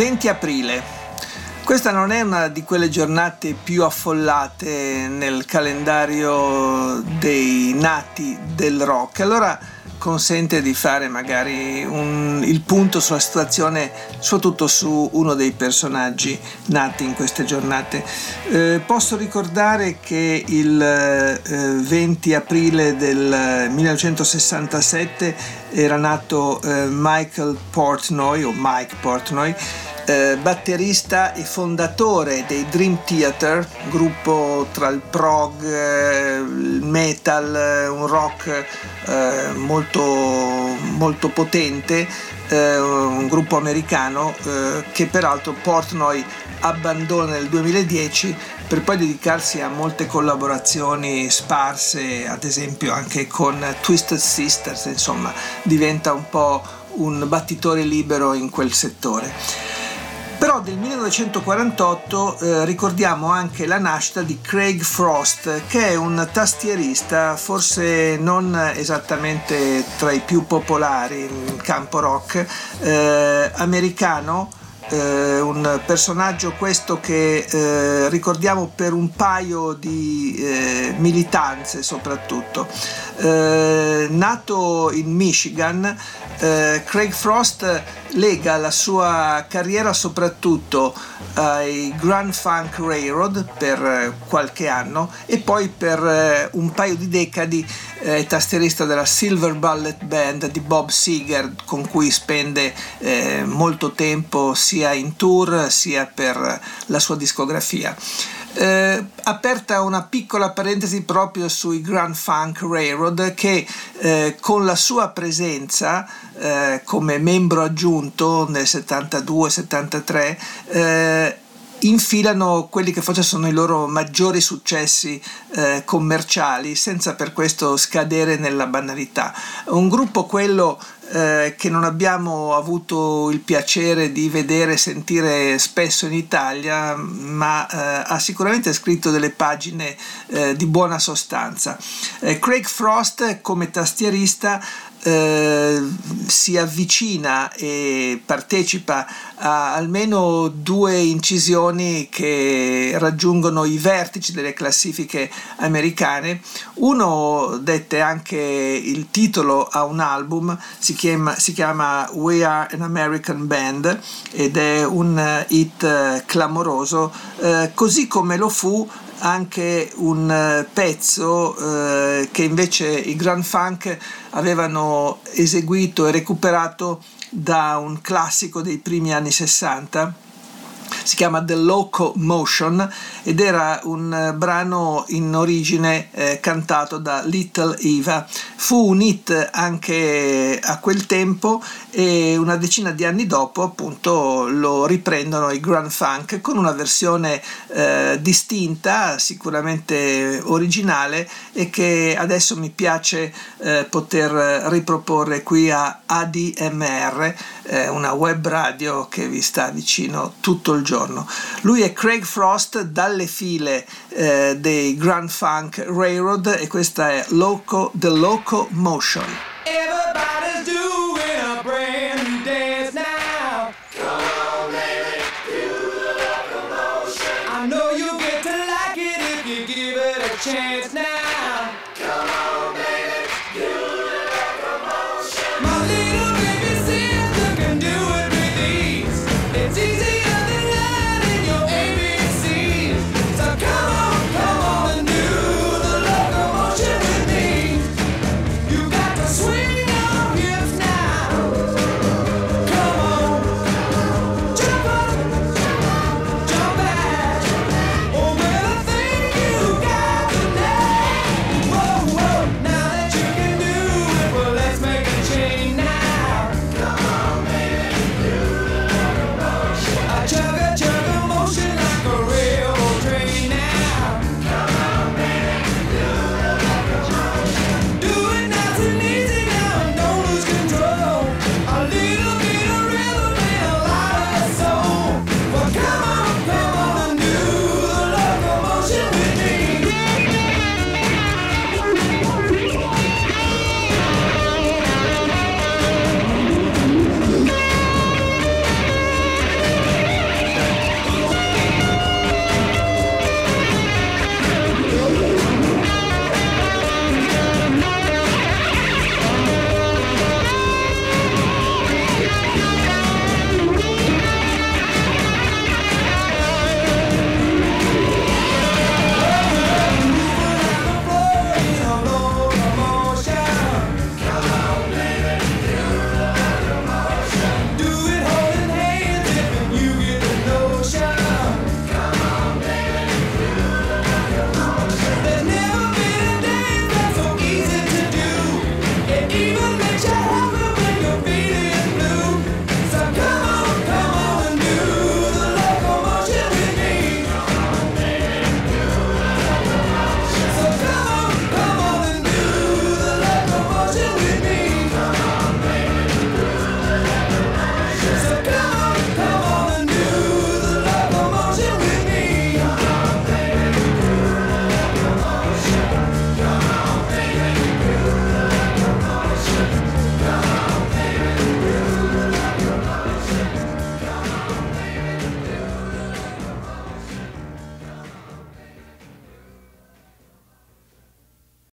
20 aprile. Questa non è una di quelle giornate più affollate nel calendario dei nati del rock, allora consente di fare magari un, il punto sulla situazione, soprattutto su uno dei personaggi nati in queste giornate. Eh, posso ricordare che il eh, 20 aprile del 1967 era nato eh, Michael Portnoy o Mike Portnoy eh, batterista e fondatore dei Dream Theater, gruppo tra il prog, eh, il metal, eh, un rock molto, molto potente, un gruppo americano che peraltro Portnoy abbandona nel 2010 per poi dedicarsi a molte collaborazioni sparse, ad esempio anche con Twisted Sisters, insomma diventa un po' un battitore libero in quel settore. Però del 1948 eh, ricordiamo anche la nascita di Craig Frost, che è un tastierista forse non esattamente tra i più popolari in campo rock, eh, americano, eh, un personaggio questo che eh, ricordiamo per un paio di eh, militanze soprattutto. Eh, nato in Michigan, eh, Craig Frost lega la sua carriera soprattutto ai Grand Funk Railroad per qualche anno e poi per eh, un paio di decadi è tastierista della Silver Bullet Band di Bob Seger con cui spende eh, molto tempo sia in tour sia per la sua discografia. Eh, aperta una piccola parentesi proprio sui Grand Funk Railroad che eh, con la sua presenza eh, come membro aggiunto nel 72-73 eh, infilano quelli che forse sono i loro maggiori successi eh, commerciali senza per questo scadere nella banalità. Un gruppo quello eh, che non abbiamo avuto il piacere di vedere e sentire spesso in Italia, ma eh, ha sicuramente scritto delle pagine eh, di buona sostanza. Eh, Craig Frost come tastierista eh, si avvicina e partecipa a almeno due incisioni che raggiungono i vertici delle classifiche americane. Uno dette anche il titolo a un album, si chiama, si chiama We Are an American Band ed è un hit clamoroso, eh, così come lo fu anche un eh, pezzo eh, che invece i Grand Funk avevano eseguito e recuperato da un classico dei primi anni 60 si chiama The Locomotion ed era un eh, brano in origine eh, cantato da Little Eva. Fu un hit anche a quel tempo e una decina di anni dopo appunto lo riprendono i Grand Funk con una versione eh, distinta, sicuramente originale e che adesso mi piace eh, poter riproporre qui a ADMR, eh, una web radio che vi sta vicino tutto il giorno giorno. Lui è Craig Frost dalle file eh, dei Grand Funk Railroad e questa è Loco, The Locomotion. Everybody's doing a brand new dance now. Chance now.